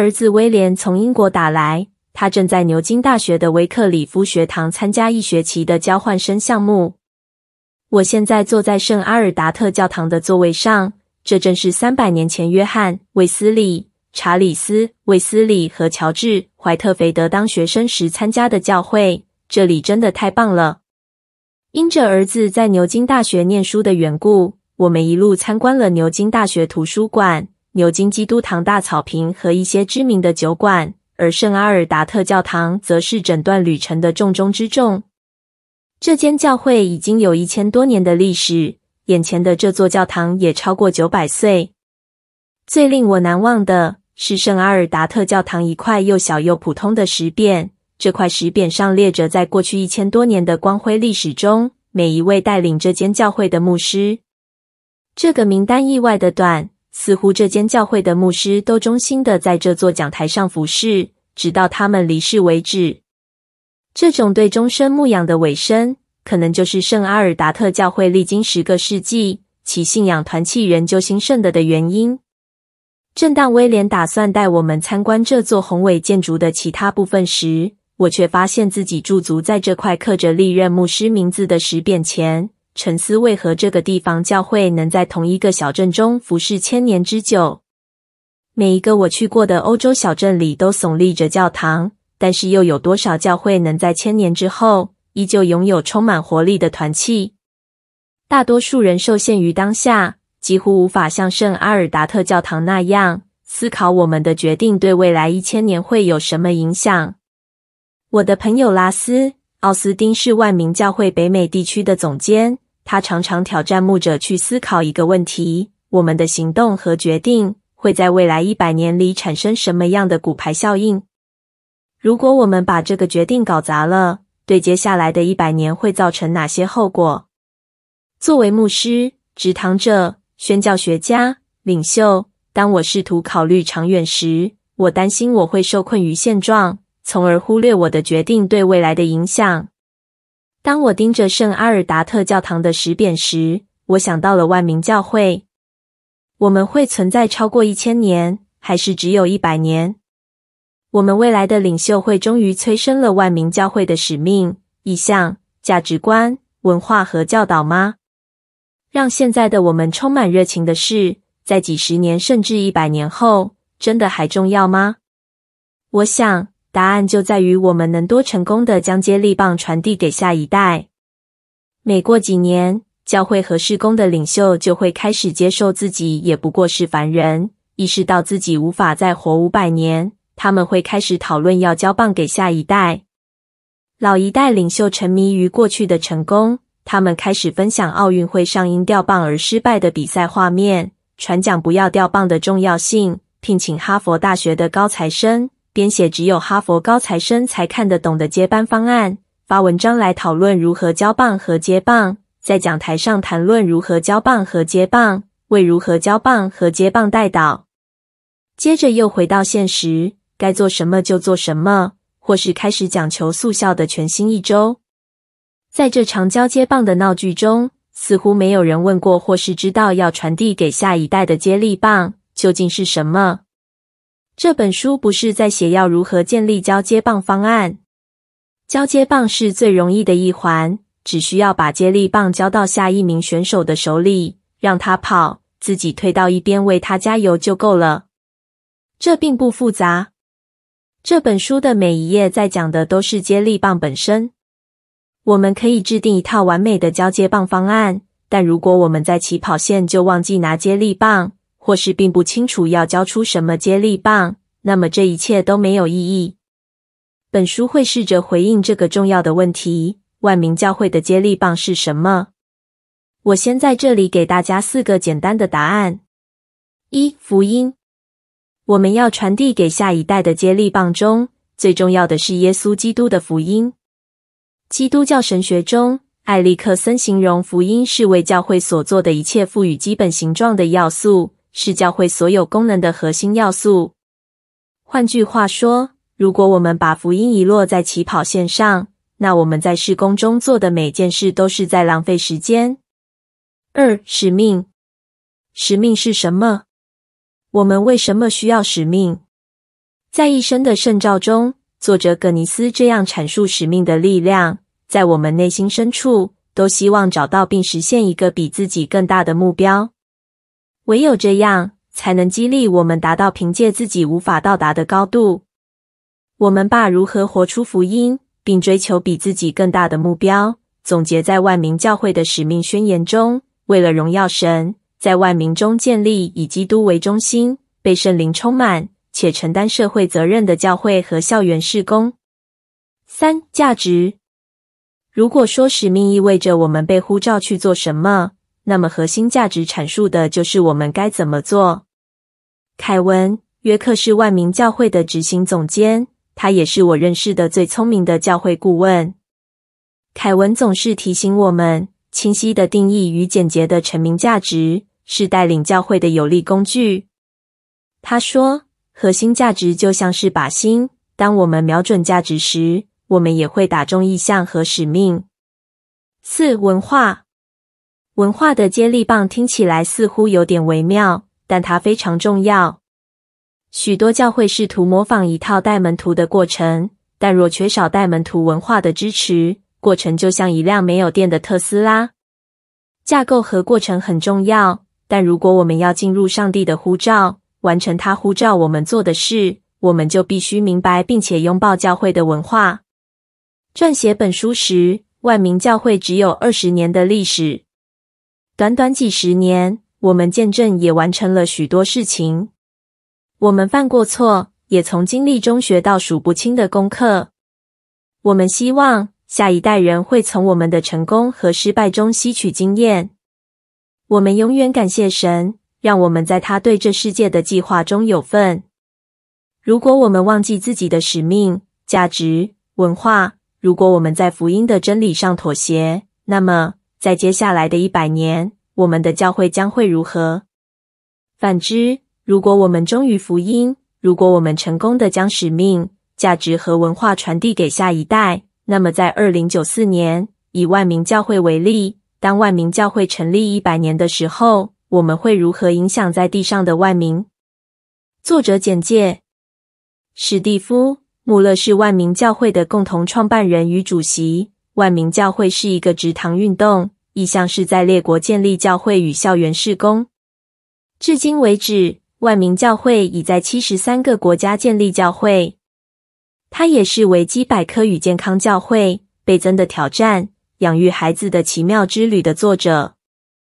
儿子威廉从英国打来，他正在牛津大学的威克里夫学堂参加一学期的交换生项目。我现在坐在圣阿尔达特教堂的座位上，这正是三百年前约翰·卫斯理、查理斯·卫斯理和乔治·怀特菲德当学生时参加的教会。这里真的太棒了！因着儿子在牛津大学念书的缘故，我们一路参观了牛津大学图书馆、牛津基督堂大草坪和一些知名的酒馆，而圣阿尔达特教堂则是整段旅程的重中之重。这间教会已经有一千多年的历史，眼前的这座教堂也超过九百岁。最令我难忘的是圣阿尔达特教堂一块又小又普通的石匾。这块石匾上列着，在过去一千多年的光辉历史中，每一位带领这间教会的牧师。这个名单意外的短，似乎这间教会的牧师都忠心的在这座讲台上服侍，直到他们离世为止。这种对终身牧养的委身，可能就是圣阿尔达特教会历经十个世纪，其信仰团契仍旧兴盛的的原因。正当威廉打算带我们参观这座宏伟建筑的其他部分时，我却发现自己驻足在这块刻着历任牧师名字的石匾前，沉思为何这个地方教会能在同一个小镇中服侍千年之久。每一个我去过的欧洲小镇里都耸立着教堂，但是又有多少教会能在千年之后依旧拥有充满活力的团契？大多数人受限于当下，几乎无法像圣阿尔达特教堂那样思考我们的决定对未来一千年会有什么影响。我的朋友拉斯·奥斯丁是万民教会北美地区的总监。他常常挑战牧者去思考一个问题：我们的行动和决定会在未来一百年里产生什么样的骨牌效应？如果我们把这个决定搞砸了，对接下来的一百年会造成哪些后果？作为牧师、执堂者、宣教学家、领袖，当我试图考虑长远时，我担心我会受困于现状。从而忽略我的决定对未来的影响。当我盯着圣阿尔达特教堂的石匾时，我想到了万民教会。我们会存在超过一千年，还是只有一百年？我们未来的领袖会终于催生了万民教会的使命、意向、价值观、文化和教导吗？让现在的我们充满热情的事，在几十年甚至一百年后，真的还重要吗？我想。答案就在于我们能多成功的将接力棒传递给下一代。每过几年，教会和事工的领袖就会开始接受自己也不过是凡人，意识到自己无法再活五百年。他们会开始讨论要交棒给下一代。老一代领袖沉迷于过去的成功，他们开始分享奥运会上因掉棒而失败的比赛画面，传讲不要掉棒的重要性，聘请哈佛大学的高材生。编写只有哈佛高材生才看得懂的接班方案，发文章来讨论如何交棒和接棒，在讲台上谈论如何交棒和接棒，为如何交棒和接棒代祷。接着又回到现实，该做什么就做什么，或是开始讲求速效的全新一周。在这场交接棒的闹剧中，似乎没有人问过或是知道要传递给下一代的接力棒究竟是什么。这本书不是在写要如何建立交接棒方案。交接棒是最容易的一环，只需要把接力棒交到下一名选手的手里，让他跑，自己退到一边为他加油就够了。这并不复杂。这本书的每一页在讲的都是接力棒本身。我们可以制定一套完美的交接棒方案，但如果我们在起跑线就忘记拿接力棒，或是并不清楚要交出什么接力棒，那么这一切都没有意义。本书会试着回应这个重要的问题：万民教会的接力棒是什么？我先在这里给大家四个简单的答案：一、福音。我们要传递给下一代的接力棒中，最重要的是耶稣基督的福音。基督教神学中，艾利克森形容福音是为教会所做的一切赋予基本形状的要素。是教会所有功能的核心要素。换句话说，如果我们把福音遗落在起跑线上，那我们在事工中做的每件事都是在浪费时间。二、使命。使命是什么？我们为什么需要使命？在一生的圣召中，作者葛尼斯这样阐述使命的力量：在我们内心深处，都希望找到并实现一个比自己更大的目标。唯有这样，才能激励我们达到凭借自己无法到达的高度。我们把如何活出福音，并追求比自己更大的目标，总结在万民教会的使命宣言中：为了荣耀神，在万民中建立以基督为中心、被圣灵充满且承担社会责任的教会和校园事工。三、价值。如果说使命意味着我们被呼召去做什么，那么，核心价值阐述的就是我们该怎么做。凯文·约克是万民教会的执行总监，他也是我认识的最聪明的教会顾问。凯文总是提醒我们，清晰的定义与简洁的成明价值是带领教会的有力工具。他说，核心价值就像是靶心，当我们瞄准价值时，我们也会打中意向和使命。四、文化。文化的接力棒听起来似乎有点微妙，但它非常重要。许多教会试图模仿一套带门徒的过程，但若缺少带门徒文化的支持，过程就像一辆没有电的特斯拉。架构和过程很重要，但如果我们要进入上帝的呼召，完成他呼召我们做的事，我们就必须明白并且拥抱教会的文化。撰写本书时，万民教会只有二十年的历史。短短几十年，我们见证也完成了许多事情。我们犯过错，也从经历中学到数不清的功课。我们希望下一代人会从我们的成功和失败中吸取经验。我们永远感谢神，让我们在他对这世界的计划中有份。如果我们忘记自己的使命、价值、文化，如果我们在福音的真理上妥协，那么，在接下来的一百年，我们的教会将会如何？反之，如果我们忠于福音，如果我们成功的将使命、价值和文化传递给下一代，那么在二零九四年，以万民教会为例，当万民教会成立一百年的时候，我们会如何影响在地上的万民？作者简介：史蒂夫·穆勒是万民教会的共同创办人与主席。万民教会是一个职堂运动，意向是在列国建立教会与校园事工。至今为止，万民教会已在七十三个国家建立教会。它也是维基百科与健康教会、倍增的挑战、养育孩子的奇妙之旅的作者。